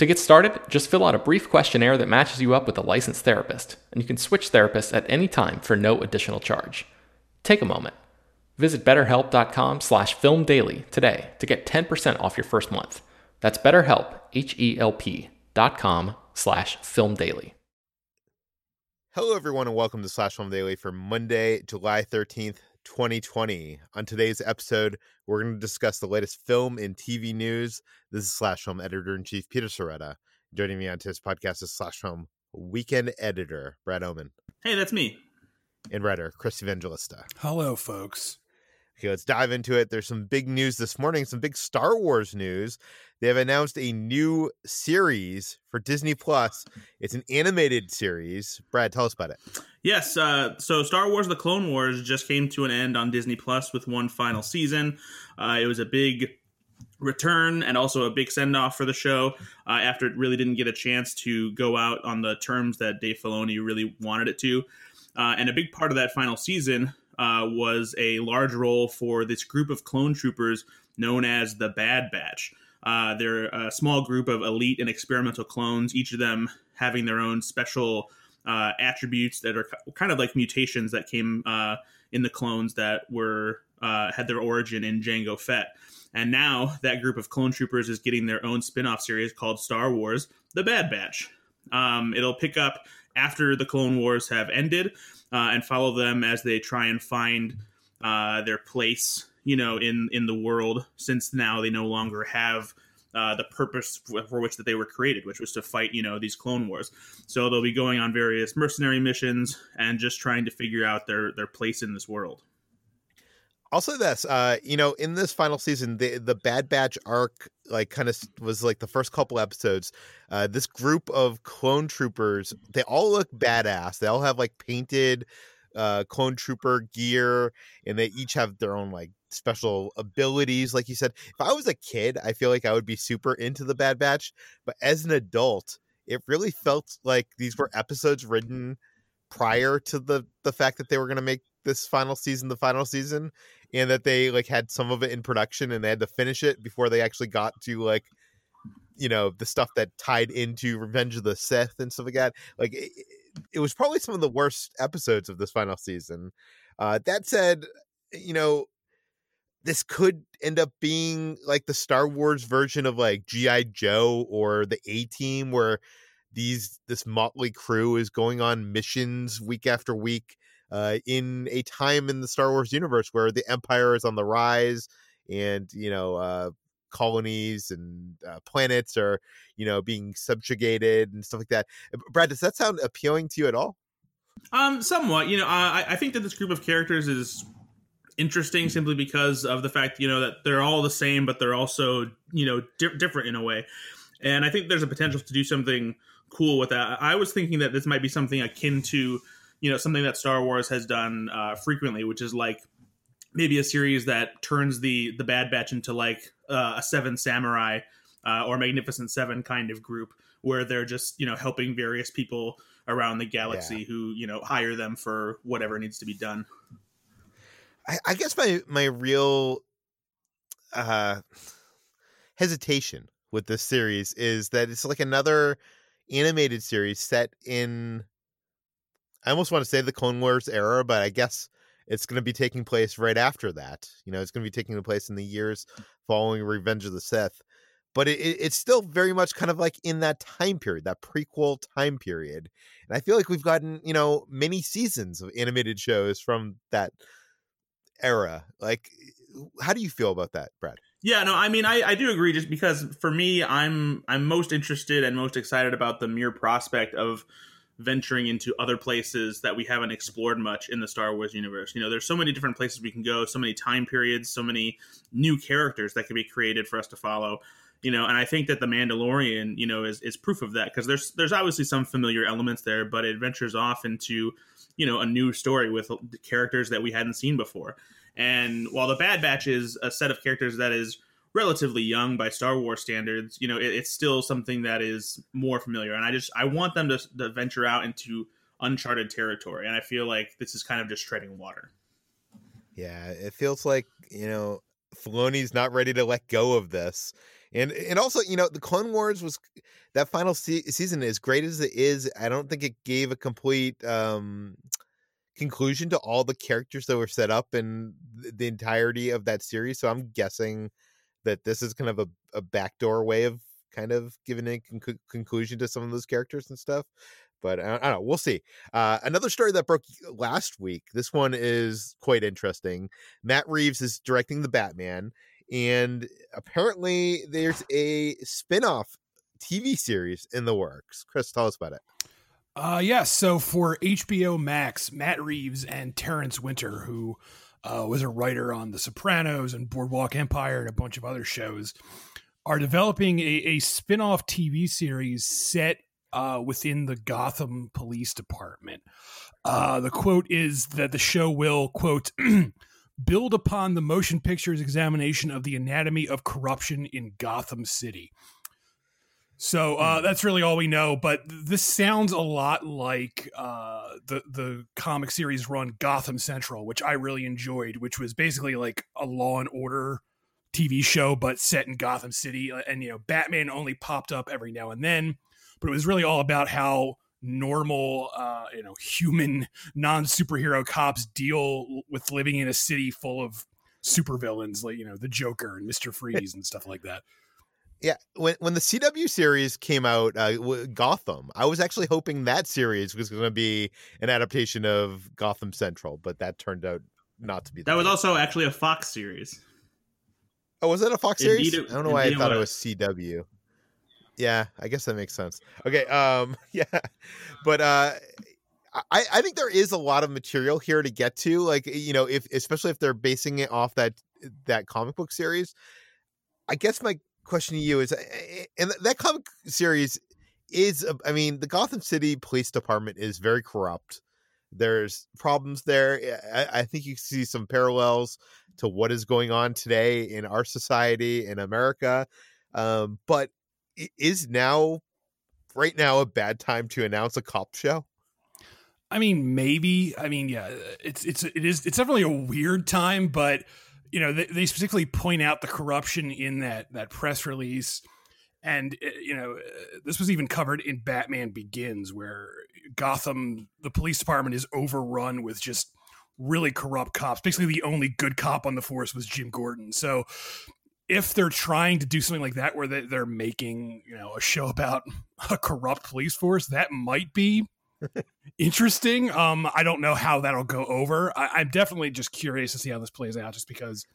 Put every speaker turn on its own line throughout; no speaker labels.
To get started, just fill out a brief questionnaire that matches you up with a licensed therapist, and you can switch therapists at any time for no additional charge. Take a moment. Visit betterhelp.com slash filmdaily today to get 10% off your first month. That's betterhelp, H-E-L-P dot com slash filmdaily.
Hello, everyone, and welcome to Slash Film Daily for Monday, July 13th, 2020. On today's episode, we're going to discuss the latest film and TV news. This is Slash Film Editor in Chief Peter Sciretta. Joining me on today's podcast is Slash Film Weekend Editor Brad Oman.
Hey, that's me.
And writer Chris Evangelista.
Hello, folks.
Okay, let's dive into it. There's some big news this morning, some big Star Wars news. They have announced a new series for Disney Plus. It's an animated series. Brad, tell us about it.
Yes, uh, so Star Wars: The Clone Wars just came to an end on Disney Plus with one final season. Uh, it was a big return and also a big send off for the show uh, after it really didn't get a chance to go out on the terms that Dave Filoni really wanted it to. Uh, and a big part of that final season uh, was a large role for this group of clone troopers known as the Bad Batch. Uh, they're a small group of elite and experimental clones, each of them having their own special uh, attributes that are kind of like mutations that came uh, in the clones that were uh, had their origin in Jango Fett. And now that group of clone troopers is getting their own spin-off series called Star Wars: The Bad Batch. Um, it'll pick up after the Clone Wars have ended uh, and follow them as they try and find uh, their place you know in in the world since now they no longer have uh, the purpose for, which that they were created, which was to fight, you know, these clone wars. So they'll be going on various mercenary missions and just trying to figure out their their place in this world.
Also, this, uh, you know, in this final season, the the Bad Batch arc, like, kind of was like the first couple episodes. Uh, this group of clone troopers, they all look badass. They all have like painted uh clone trooper gear and they each have their own like special abilities like you said if i was a kid i feel like i would be super into the bad batch but as an adult it really felt like these were episodes written prior to the the fact that they were going to make this final season the final season and that they like had some of it in production and they had to finish it before they actually got to like you know the stuff that tied into revenge of the sith and stuff like that. Like it, it was probably some of the worst episodes of this final season. Uh, that said, you know, this could end up being like the Star Wars version of like GI Joe or the A Team, where these this motley crew is going on missions week after week uh, in a time in the Star Wars universe where the Empire is on the rise, and you know uh, colonies and uh, planets are you know being subjugated and stuff like that. Uh, Brad, does that sound appealing to you at all?
Um, somewhat. You know, I, I think that this group of characters is interesting simply because of the fact you know that they're all the same, but they're also you know di- different in a way. And I think there's a potential to do something cool with that. I was thinking that this might be something akin to you know something that Star Wars has done uh, frequently, which is like maybe a series that turns the the Bad Batch into like uh, a Seven Samurai uh, or Magnificent Seven kind of group, where they're just you know helping various people around the galaxy yeah. who you know hire them for whatever needs to be done.
I, I guess my my real uh, hesitation with this series is that it's like another animated series set in I almost want to say the Clone Wars era, but I guess it's going to be taking place right after that. You know, it's going to be taking place in the years following Revenge of the Sith. But it, it, it's still very much kind of like in that time period, that prequel time period. And I feel like we've gotten, you know, many seasons of animated shows from that era. Like, how do you feel about that, Brad?
Yeah, no, I mean, I, I do agree. Just because for me, I'm I'm most interested and most excited about the mere prospect of venturing into other places that we haven't explored much in the Star Wars universe. You know, there's so many different places we can go, so many time periods, so many new characters that can be created for us to follow. You know, and I think that the Mandalorian, you know, is is proof of that because there's there's obviously some familiar elements there, but it ventures off into, you know, a new story with characters that we hadn't seen before. And while the Bad Batch is a set of characters that is relatively young by Star Wars standards, you know, it, it's still something that is more familiar. And I just I want them to, to venture out into uncharted territory, and I feel like this is kind of just treading water.
Yeah, it feels like you know Filoni's not ready to let go of this. And and also, you know, the Clone Wars was that final se- season as great as it is. I don't think it gave a complete um conclusion to all the characters that were set up in the entirety of that series. So I'm guessing that this is kind of a, a backdoor way of kind of giving a con- conclusion to some of those characters and stuff. But I, I don't know. We'll see. Uh, another story that broke last week. This one is quite interesting. Matt Reeves is directing the Batman, and apparently there's a spin-off TV series in the works. Chris, tell us about it.
Uh, yes. Yeah, so for HBO Max, Matt Reeves and Terrence Winter, who uh, was a writer on The Sopranos and Boardwalk Empire and a bunch of other shows, are developing a, a spin off TV series set uh, within the Gotham Police Department. Uh, the quote is that the show will, quote, build upon the motion picture's examination of the anatomy of corruption in Gotham City. So uh, hmm. that's really all we know. But this sounds a lot like uh, the the comic series run Gotham Central, which I really enjoyed, which was basically like a Law and Order TV show, but set in Gotham City. Uh, and you know, Batman only popped up every now and then, but it was really all about how normal, uh, you know, human non superhero cops deal with living in a city full of supervillains, like you know, the Joker and Mister Freeze and stuff like that.
Yeah, when when the CW series came out, uh, Gotham, I was actually hoping that series was going to be an adaptation of Gotham Central, but that turned out not to be.
That, that was also actually a Fox series.
Oh, was that a Fox series? It, I don't know why I thought it was CW. Yeah, I guess that makes sense. Okay, um, yeah, but uh, I I think there is a lot of material here to get to. Like you know, if especially if they're basing it off that that comic book series. I guess my question to you is, eh, eh, and that comic series is, I mean, the Gotham City Police Department is very corrupt. There's problems there. Eh, I, I think you see some parallels to what is going on today in our society in America. Um, but is now, right now, a bad time to announce a cop show?
I mean, maybe. I mean, yeah, it's it's it is it's definitely a weird time, but you know, they, they specifically point out the corruption in that that press release, and uh, you know, uh, this was even covered in Batman Begins, where Gotham, the police department, is overrun with just really corrupt cops. Basically, the only good cop on the force was Jim Gordon. So if they're trying to do something like that, where they're making you know a show about a corrupt police force, that might be interesting. Um, I don't know how that'll go over. I, I'm definitely just curious to see how this plays out, just because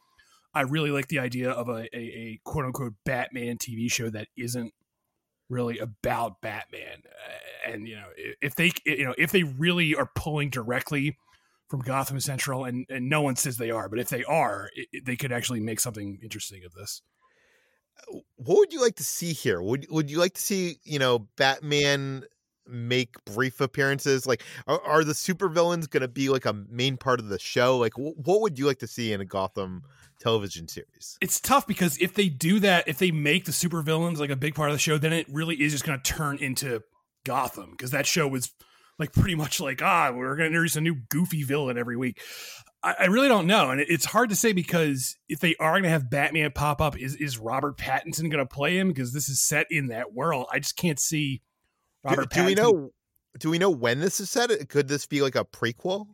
I really like the idea of a, a, a quote unquote Batman TV show that isn't really about Batman. And you know, if they you know if they really are pulling directly from Gotham Central, and, and no one says they are, but if they are, it, they could actually make something interesting of this.
What would you like to see here? Would Would you like to see you know Batman make brief appearances? Like, are, are the supervillains going to be like a main part of the show? Like, wh- what would you like to see in a Gotham television series?
It's tough because if they do that, if they make the supervillains like a big part of the show, then it really is just going to turn into Gotham because that show was like pretty much like ah we're going to introduce a new goofy villain every week. I, I really don't know, and it, it's hard to say because if they are going to have Batman pop up, is is Robert Pattinson going to play him? Because this is set in that world. I just can't see Robert.
Do, do we know? Do we know when this is set? Could this be like a prequel?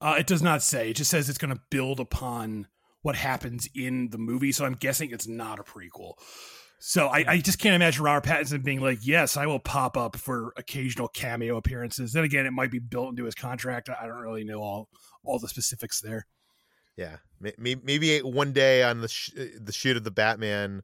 Uh, it does not say. It just says it's going to build upon what happens in the movie. So I'm guessing it's not a prequel. So I, I just can't imagine Robert Pattinson being like, "Yes, I will pop up for occasional cameo appearances." Then again, it might be built into his contract. I don't really know all all the specifics there.
Yeah, maybe, maybe one day on the sh- the shoot of the Batman,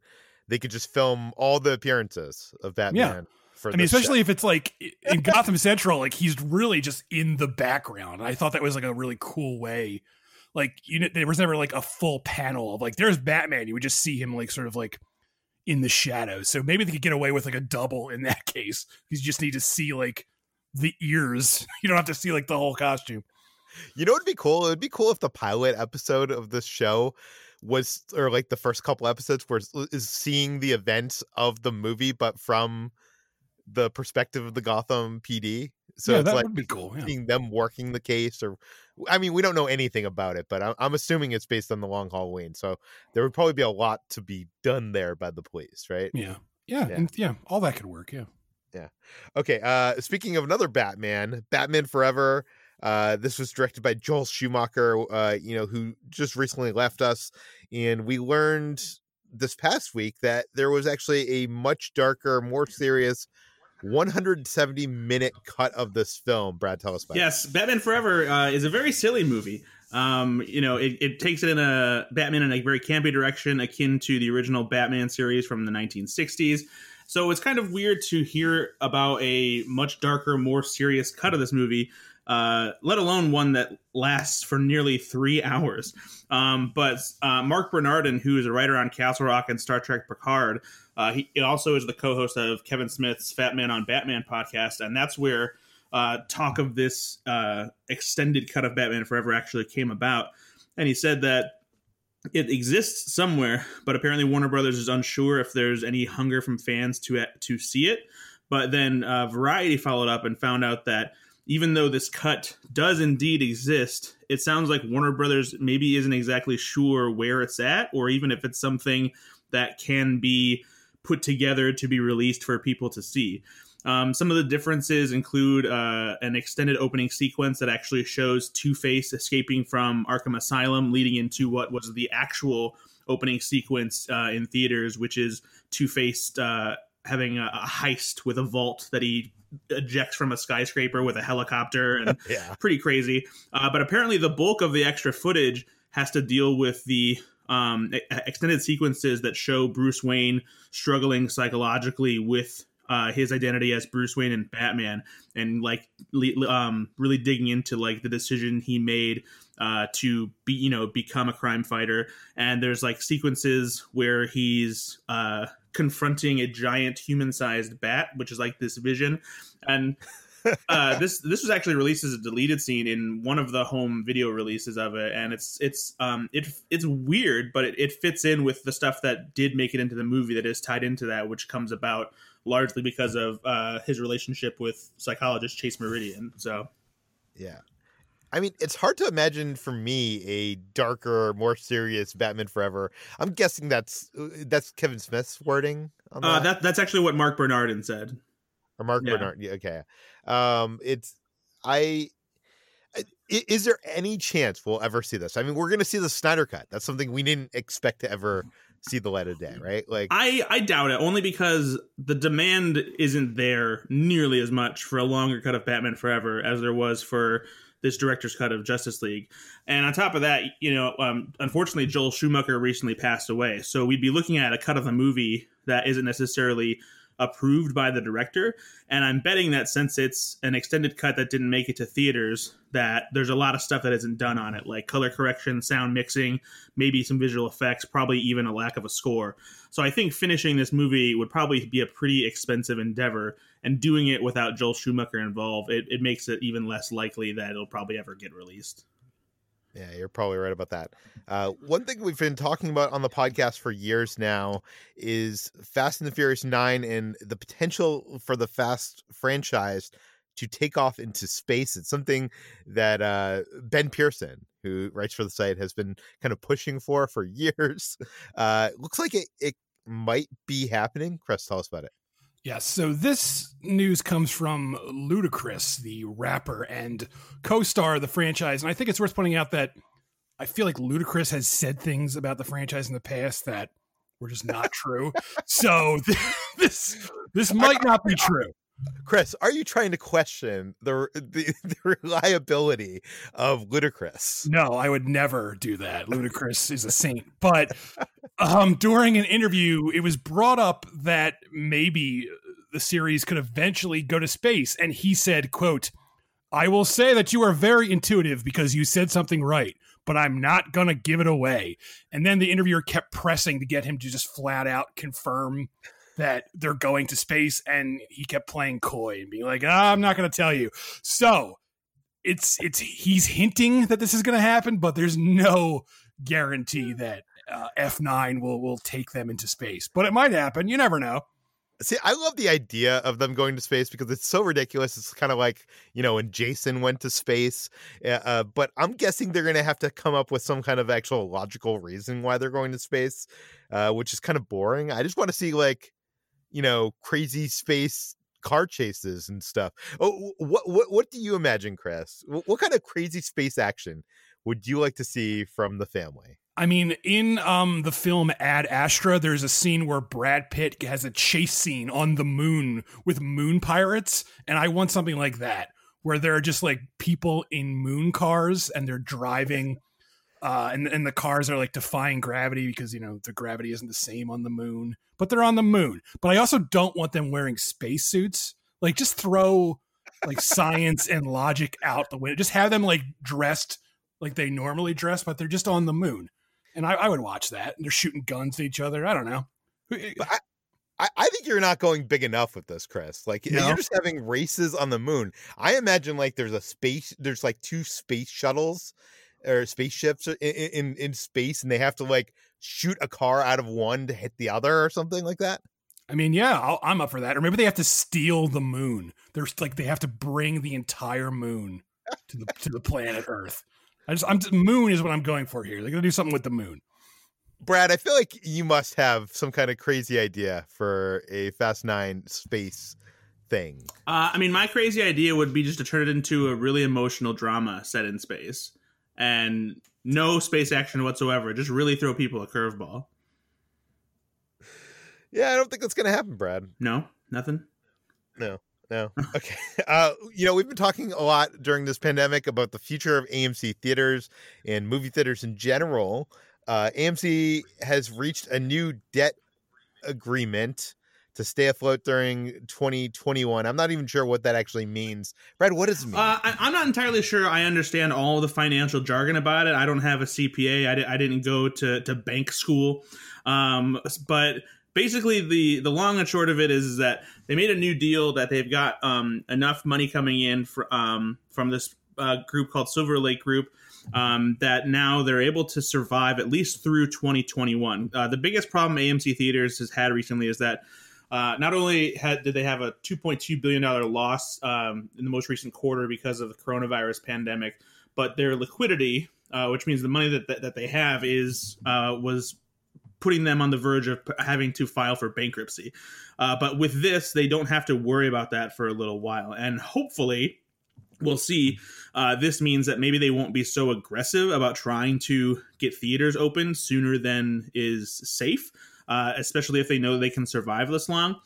they could just film all the appearances of Batman. For
I mean,
this show.
especially if it's like in Gotham Central, like he's really just in the background. I thought that was like a really cool way. Like you know, there was never like a full panel of like there's Batman. You would just see him like sort of like in the shadows. So maybe they could get away with like a double in that case. You just need to see like the ears. You don't have to see like the whole costume.
You know, it'd be cool. It'd be cool if the pilot episode of this show was, or like the first couple episodes, were is seeing the events of the movie, but from the perspective of the Gotham PD. So
yeah,
it's
that
like
would be cool. Yeah.
seeing them working the case, or I mean, we don't know anything about it, but I'm, I'm assuming it's based on the Long Halloween. So there would probably be a lot to be done there by the police, right?
yeah. Yeah.
Yeah.
And yeah, all that could work. Yeah, yeah.
Okay. Uh, speaking of another Batman, Batman Forever. Uh, this was directed by Joel Schumacher. Uh, you know, who just recently left us, and we learned this past week that there was actually a much darker, more serious, 170 minute cut of this film. Brad, tell us about. it.
Yes, Batman Forever uh, is a very silly movie. Um, you know, it, it takes it in a Batman in a very campy direction, akin to the original Batman series from the 1960s. So it's kind of weird to hear about a much darker, more serious cut of this movie, uh, let alone one that lasts for nearly three hours. Um, but uh, Marc Bernardin, who is a writer on Castle Rock and Star Trek Picard, uh, he also is the co-host of Kevin Smith's Fat Man on Batman podcast, and that's where uh, talk of this uh, extended cut of Batman Forever actually came about. And he said that it exists somewhere, but apparently Warner Brothers is unsure if there's any hunger from fans to to see it. But then uh, Variety followed up and found out that even though this cut does indeed exist, it sounds like Warner Brothers maybe isn't exactly sure where it's at, or even if it's something that can be put together to be released for people to see. Um, some of the differences include uh, an extended opening sequence that actually shows Two Face escaping from Arkham Asylum, leading into what was the actual opening sequence uh, in theaters, which is Two Face uh, having a, a heist with a vault that he ejects from a skyscraper with a helicopter and
Yeah.
pretty crazy. Uh, but apparently, the bulk of the extra footage has to deal with the um, extended sequences that show Bruce Wayne struggling psychologically with uh, his identity as Bruce Wayne and Batman, and like le- um, really digging into like the decision he made uh, to be you know become a crime fighter. And there's like sequences where he's uh, confronting a giant human-sized bat, which is like this vision, and uh, this this was actually released as a deleted scene in one of the home video releases of it, and it's it's um it it's weird, but it, it fits in with the stuff that did make it into the movie that is tied into that, which comes about largely because of uh, his relationship with psychologist Chase Meridian. So
Yeah. I mean, it's hard to imagine for me a darker, more serious Batman Forever. I'm guessing that's uh, that's Kevin Smith's wording on
uh,
that.
that that's actually what Marc Bernardin said.
or Mark
yeah.
Bernard. Yeah, okay. Um, it's i- Is there any chance we'll ever see this? I mean, we're going to see the Snyder cut. That's something we didn't expect to ever see the light of day, right? Like
I I doubt it only because the demand isn't there nearly as much for a longer cut of Batman Forever as there was for this director's cut of Justice League. And on top of that, you know, um, unfortunately, Joel Schumacher recently passed away. So we'd be looking at a cut of the movie that isn't necessarily approved by the director. And I'm betting that since it's an extended cut that didn't make it to theaters, that there's a lot of stuff that isn't done on it, like color correction, sound mixing, maybe some visual effects, probably even a lack of a score. So I think finishing this movie would probably be a pretty expensive endeavor, and doing it without Joel Schumacher involved, it, it makes it even less likely that it'll probably ever get released.
Yeah, you're probably right about that. Uh, one thing we've been talking about on the podcast for years now is Fast and the Furious 9 and the potential for the Fast franchise to take off into space. It's something that uh, Ben Pearson, who writes for the site, has been kind of pushing for for years. Uh, looks like it, it might be happening. Chris, tell us about it.
Yeah, so this news comes from Ludacris, the rapper and co-star of the franchise, and I think it's worth pointing out that I feel like Ludacris has said things about the franchise in the past that were just not true. so this this might not be true.
Chris, are you trying to question the, the, the reliability of Ludacris?
No, I would never do that. Ludacris is a saint. But um, during an interview, it was brought up that maybe the series could eventually go to space, and he said, "quote I will say that you are very intuitive because you said something right." But I'm not gonna give it away. And then the interviewer kept pressing to get him to just flat out confirm that they're going to space and he kept playing coy and being like ah, i'm not going to tell you so it's it's he's hinting that this is going to happen but there's no guarantee that uh, f9 will will take them into space but it might happen you never know
See, I love the idea of them going to space because it's so ridiculous. It's kind of like, you know, when Jason went to space. Uh, but I'm guessing they're going to have to come up with some kind of actual logical reason why they're going to space, uh, which is kind of boring. I just want to see, like, you know, crazy space car chases and stuff. Oh, what what what do you imagine, Chris? What, what kind of crazy space action would you like to see from the family?
I mean, in um the film Ad Astra, there's a scene where Brad Pitt has a chase scene on the moon with moon pirates, and I want something like that, where there are just like people in moon cars and they're driving uh, and and the cars are like defying gravity because you know the gravity isn't the same on the moon, but they're on the moon. But I also don't want them wearing spacesuits. Like just throw like science and logic out the window. Just have them like dressed like they normally dress, but they're just on the moon. And I, I would watch that. And they're shooting guns at each other. I don't know.
I, I, I think you're not going big enough with this, Chris. Like no? you're just having races on the moon. I imagine like there's a space, there's like two space shuttles or spaceships in, in in space, and they have to like shoot a car out of one to hit the other or something like that.
I mean, yeah, i am up for that. Or maybe they have to steal the moon. There's like they have to bring the entire moon to the to the planet Earth. I just, I'm moon is what I'm going for here. They're gonna do something with the moon.
Brad, I feel like you must have some kind of crazy idea for a Fast Nine space thing.
Uh, I mean, my crazy idea would be just to turn it into a really emotional drama set in space and no space action whatsoever. Just really throw people a curveball.
Yeah, I don't think that's going to happen, Brad.
No, nothing.
No, no. Okay. uh, you know, we've been talking a lot during this pandemic about the future of AMC theaters and movie theaters in general. Uh, AMC has reached a new debt agreement to stay afloat during 2021. I'm not even sure what that actually means. Brad, what does it mean?
Uh, I, am not entirely sure I understand all the financial jargon about it. I don't have a CPA. I, di- I didn't go to, to bank school. Um, but basically, the, the long and short of it is that they made a new deal that they've got um, enough money coming in for, um, from this uh, group called Silver Lake Group. Um, that now they're able to survive at least through 2021. Uh, the biggest problem AMC theaters has had recently is that uh, not only had, did they have a 2.2 billion dollar loss um, in the most recent quarter because of the coronavirus pandemic, but their liquidity, uh, which means the money that, that, that they have, is uh, was putting them on the verge of having to file for bankruptcy. Uh, but with this, they don't have to worry about that for a little while, and hopefully we'll see. Uh, this means that maybe they won't be so aggressive about trying to get theaters open sooner than is safe, uh, especially if they know they can survive this long.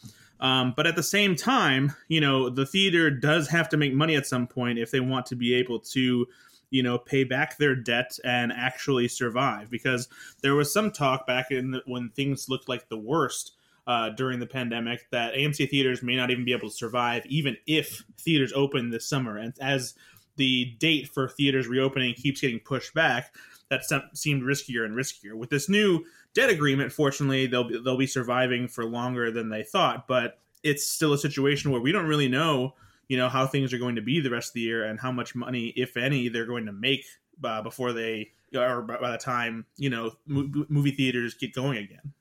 Um, but at the same time, you know, the theater does have to make money at some point if they want to be able to, you know, pay back their debt and actually survive. Because there was some talk back in the, when things looked like the worst uh, during the pandemic that AMC theaters may not even be able to survive, even if theaters open this summer. And as the date for theaters reopening keeps getting pushed back, that seemed riskier and riskier. With this new debt agreement, fortunately, they'll be, they'll be surviving for longer than they thought. But it's still a situation where we don't really know, you know, how things are going to be the rest of the year and how much money, if any, they're going to make uh, before they or by the time you know movie theaters get going again.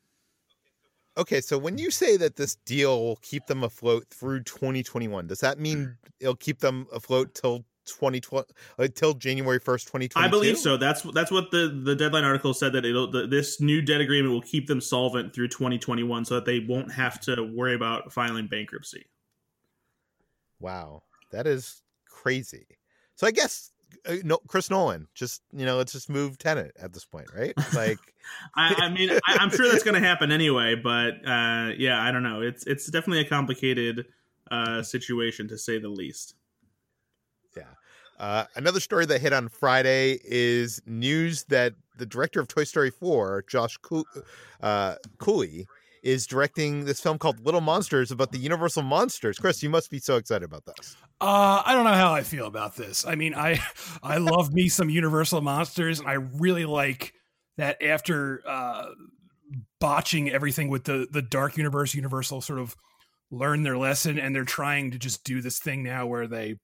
Okay, so when you say that this deal will keep them afloat through 2021, does that mean mm. it'll keep them afloat till 2020 until January 1st, 2022?
I believe so. That's that's what the the deadline article said that it'll the, this new debt agreement will keep them solvent through 2021 so that they won't have to worry about filing bankruptcy.
Wow. That is crazy. So I guess uh, no, Chris Nolan. Just you know, let's just move Tenet at this point, right? Like,
I, I, mean, I, am sure that's going to happen anyway. But uh, yeah, I don't know. It's it's definitely a complicated uh, situation to say the least.
Uh, another story that hit on Friday is news that the director of Toy Story 4, Josh uh, Cooley, is directing this film called Little Monsters about the Universal monsters. Chris, you must be so excited about this.
Uh, I don't know how I feel about this. I mean, I I love me some Universal monsters, and I really like that after uh, botching everything with the the Dark Universe, Universal sort of learned their lesson, and they're trying to just do this thing now where they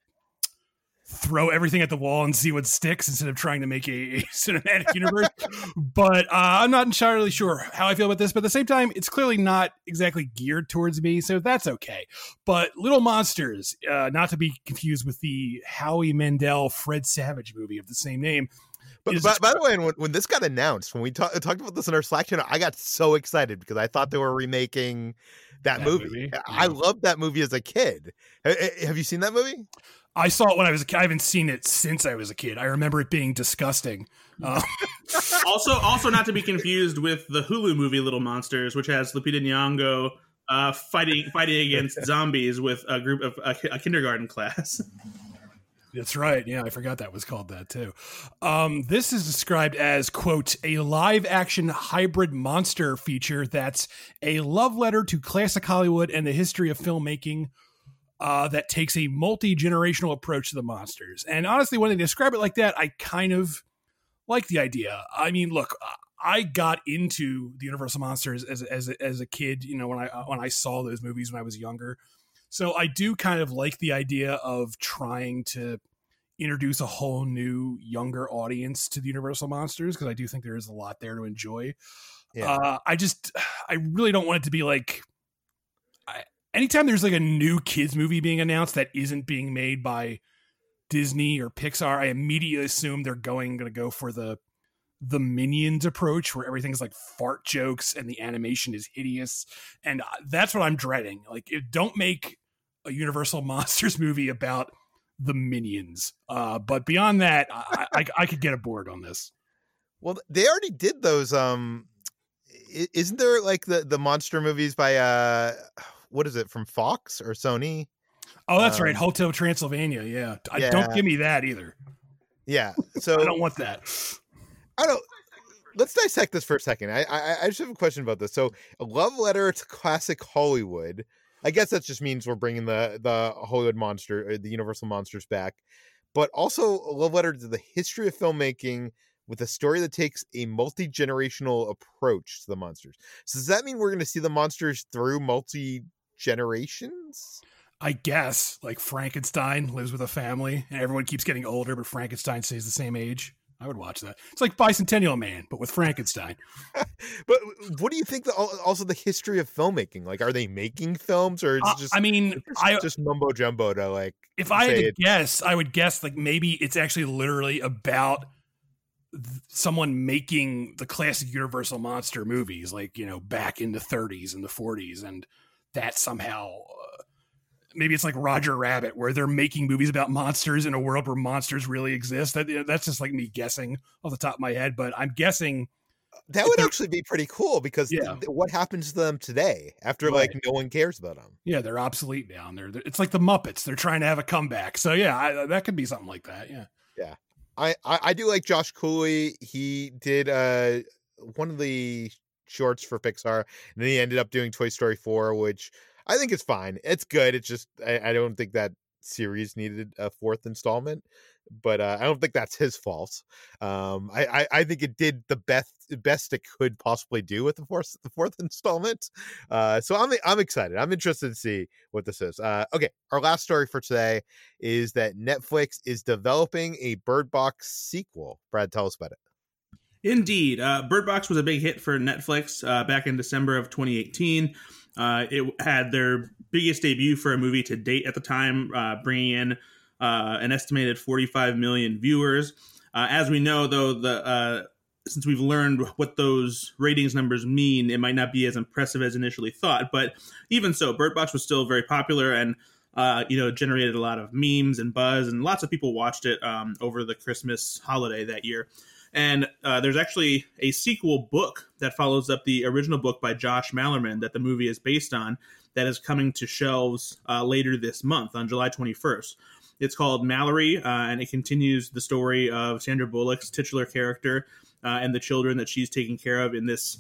throw everything at the wall and see what sticks instead of trying to make a, a cinematic universe. but uh, I'm not entirely sure how I feel about this. But at the same time, it's clearly not exactly geared towards me, so that's okay. But Little Monsters, uh, not to be confused with the Howie Mandel Fred Savage movie of the same name.
But by, by, the way, when, when this got announced, when we talk, talked about this in our Slack channel, I got so excited because I thought they were remaking that, that movie. movie. I loved that movie as a kid. Have you seen that movie?
I saw it when I was a kid. I haven't seen it since I was a kid. I remember it being disgusting. Um,
also, also not to be confused with the Hulu movie Little Monsters, which has Lupita Nyong'o uh, fighting fighting against zombies with a group of a, a, kindergarten class.
That's right. Yeah, I forgot that was called that too. Um, this is described as quote a live action hybrid monster feature that's a love letter to classic Hollywood and the history of filmmaking uh, that takes a multi generational approach to the monsters. And honestly, when they describe it like that, I kind of like the idea. I mean, look, I got into the Universal monsters as as as a kid. You know, when I when I saw those movies when I was younger, so I do kind of like the idea of trying to introduce a whole new younger audience to the Universal monsters because I do think there is a lot there to enjoy. Yeah. Uh, I just I really don't want it to be like anytime there's like a new kids movie being announced that isn't being made by Disney or Pixar, I immediately assume they're going going to go for the the minions approach where everything's like fart jokes and the animation is hideous. And uh, that's what i'm dreading. Like don't make a universal monsters movie about the minions. Uh, but beyond that I, I, I could get aboard on this.
Well they already did those um isn't there like the the monster movies by uh what is it from Fox or Sony?
Oh, that's um, right, Hotel Transylvania. Yeah. I, yeah. don't give me that either.
Yeah, so
I don't want that.
I don't. Let's dissect this for a second. I, I I just have a question about this. So, a love letter to classic Hollywood. I guess that just means we're bringing the the Hollywood monster, uh, the Universal monsters back, but also a love letter to the history of filmmaking with a story that takes a multi generational approach to the monsters. So, does that mean we're going to see the monsters through multi generations?
I guess like Frankenstein lives with a family and everyone keeps getting older, but Frankenstein stays the same age. I would watch that. It's like Bicentennial Man, but with Frankenstein.
but what do you think? The, also, the history of filmmaking. Like, are they making films, or is uh, just?
I mean,
just,
I
just mumbo jumbo to like.
If I had to guess, I would guess like maybe it's actually literally about someone making the classic Universal monster movies, like you know, back in the 30s and the 40s, and that somehow uh, maybe it's like Roger Rabbit, where they're making movies about monsters in a world where monsters really exist. That, you know, that's just like me guessing off the top of my head, but I'm guessing
that would actually be pretty cool because
Yeah.
th- what happens to them today after like no one cares about them?
yeah, they're obsolete now. They're, they're- it's like the Muppets. They're trying to have a comeback. So yeah, I, that could be something like that. Yeah.
I, I I do like Josh Cooley. He did uh one of the shorts for Pixar, and then he ended up doing Toy Story four, which I think is fine. It's good. It's just I, I don't think that series needed a fourth installment, but uh, I don't think that's his fault. Um, I, I I think it did the best best it could possibly do with the fourth the fourth installment. Uh, so I'm I'm excited. I'm interested to see what this is. Uh, okay, our last story for today is that Netflix is developing a Bird Box sequel. Brad, tell us about it.
Indeed, uh, Bird Box was a big hit for Netflix uh, back in December of 2018. Uh, it had their biggest debut for a movie to date at the time, uh, bringing in uh, an estimated 45 million viewers. Uh, as we know, though, the since we've learned what those ratings numbers mean, it might not be as impressive as initially thought. But even so, Bird Box was still very popular and uh, you know generated a lot of memes and buzz, and lots of people watched it um, over the Christmas holiday that year. And uh, there's actually a sequel book that follows up the original book by Josh Malerman that the movie is based on that is coming to shelves uh, later this month on July 21st. It's called Mallory, uh, and it continues the story of Sandra Bullock's titular character uh, and the children that she's taking care of in this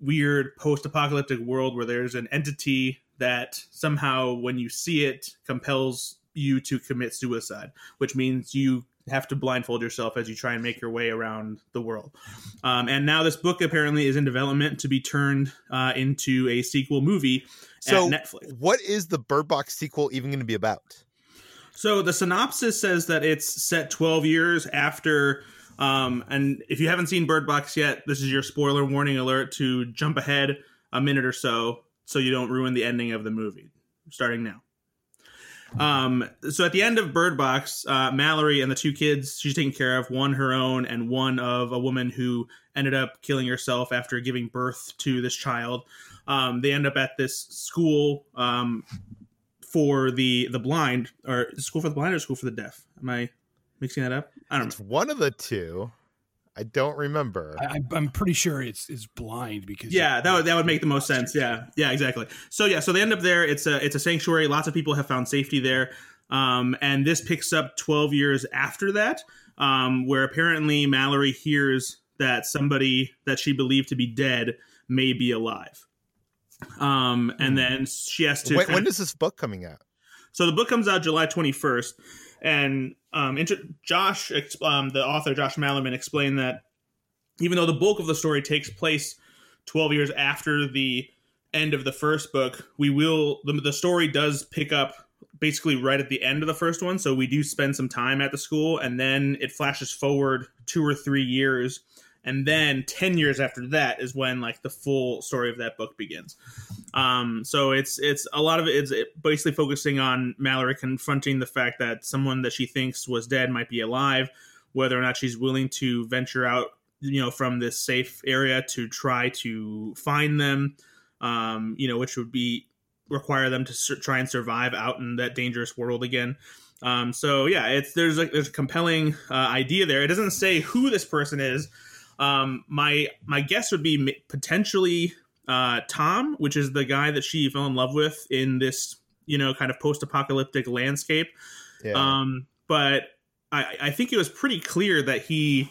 weird post apocalyptic world where there's an entity that somehow, when you see it, compels you to commit suicide, which means you have to blindfold yourself as you try and make your way around the world. Um, and now this book apparently is in development to be turned uh, into a sequel movie
So,
at Netflix.
what is the Bird Box sequel even going to be about?
So the synopsis says that it's set 12 years after. Um, and if you haven't seen Bird Box yet, this is your spoiler warning alert to jump ahead a minute or so so you don't ruin the ending of the movie. Starting now. Um, so at the end of Bird Box, uh, Mallory and the two kids she's taking care of, one her own and one of a woman who ended up killing herself after giving birth to this child. Um, they end up at this school um, for the the blind, or school for the blind or school for the deaf? Am I mixing that up? I don't know.
It's
know.
one of the two. I don't remember.
I, I'm- I'm pretty sure it's is blind because
Yeah, that would that would make the most sense. Yeah, yeah, exactly. So yeah, so they end up there. It's a it's a sanctuary. Lots of people have found safety there, um, and this picks up twelve years after that, um, where apparently Mallory hears that somebody that she believed to be dead may be alive. Um, and then she has to.
when,
kind
when
of-
is this book coming out?
So the book comes out July 21st, and um, inter- Josh, um, the author Josh Malerman, explained that even though the bulk of the story takes place 12 years after the end of the first book, we will the, the story does pick up basically right at the end of the first one. So we do spend some time at the school, and then it flashes forward two or three years. And then 10 years after that is when like the full story of that book begins. Um, so it's it's a lot of it is basically focusing on Mallory confronting the fact that someone that she thinks was dead might be alive, whether or not she's willing to venture out, you know, from this safe area to try to find them, um, you know, which would be require them to sur- try and survive out in that dangerous world again. Um, so yeah, it's there's a there's a compelling uh, idea there. It doesn't say who this person is. Um, my my guess would be potentially uh, Tom, which is the guy that she fell in love with in this, you know, kind of post-apocalyptic landscape.
Yeah.
Um, but I, I think it was pretty clear that he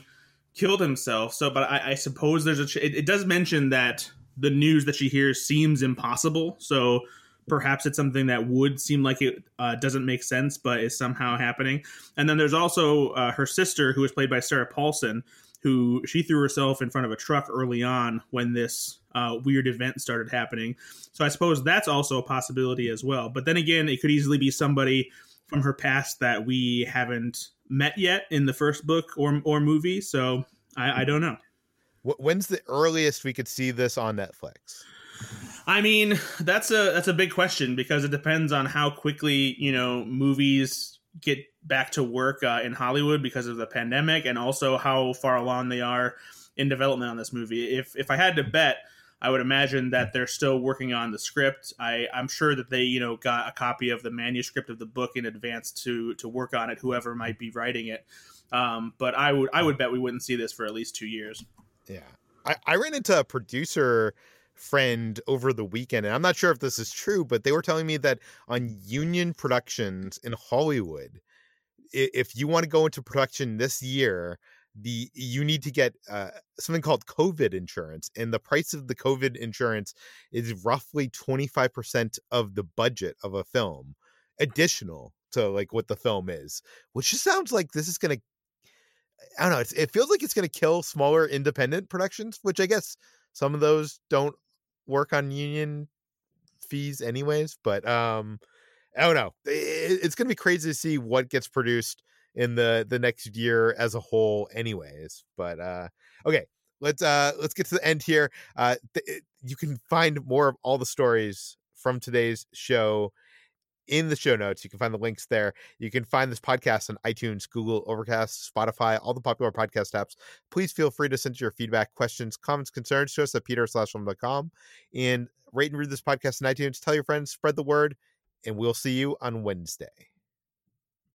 killed himself. So, but I, I suppose there's a. Ch- it, it does mention that the news that she hears seems impossible. So perhaps it's something that would seem like it uh, doesn't make sense, but is somehow happening. And then there's also uh, her sister, who was played by Sarah Paulson, who she threw herself in front of a truck early on when this uh, weird event started happening. So I suppose that's also a possibility as well. But then again, it could easily be somebody from her past that we haven't met yet in the first book or or movie. So I, I don't know.
When's the earliest we could see this on Netflix?
I mean, that's a that's a big question because it depends on how quickly you know movies get back to work uh, in Hollywood because of the pandemic, and also how far along they are in development on this movie. If if I had to bet, I would imagine that they're still working on the script. I, I'm sure that they, you know, got a copy of the manuscript of the book in advance to to work on it, whoever might be writing it. Um, but I would I would bet we wouldn't see this for at least two years.
Yeah, I, I ran into a producer friend over the weekend, and I'm not sure if this is true, but they were telling me that on Union Productions in Hollywood, if you want to go into production this year, the you need to get uh, something called COVID insurance, and the price of the COVID insurance is roughly 25% of the budget of a film, additional to like what the film is, which just sounds like this is going to. I don't know. it feels like it's going to kill smaller independent productions, which I guess some of those don't work on union fees anyways. But um, I don't know. It, it's to be crazy to see what gets produced in the the next year as a whole anyways but uh okay let's uh let's get to the end here uh th- you can find more of all the stories from today's show in the show notes you can find the links there. You can find this podcast on itunes google overcast spotify all the popular podcast apps. Please feel free to send your feedback questions comments concerns to us at peter com. And rate and read this podcast on itunes. Tell your friends spread the word and we'll see you on wednesday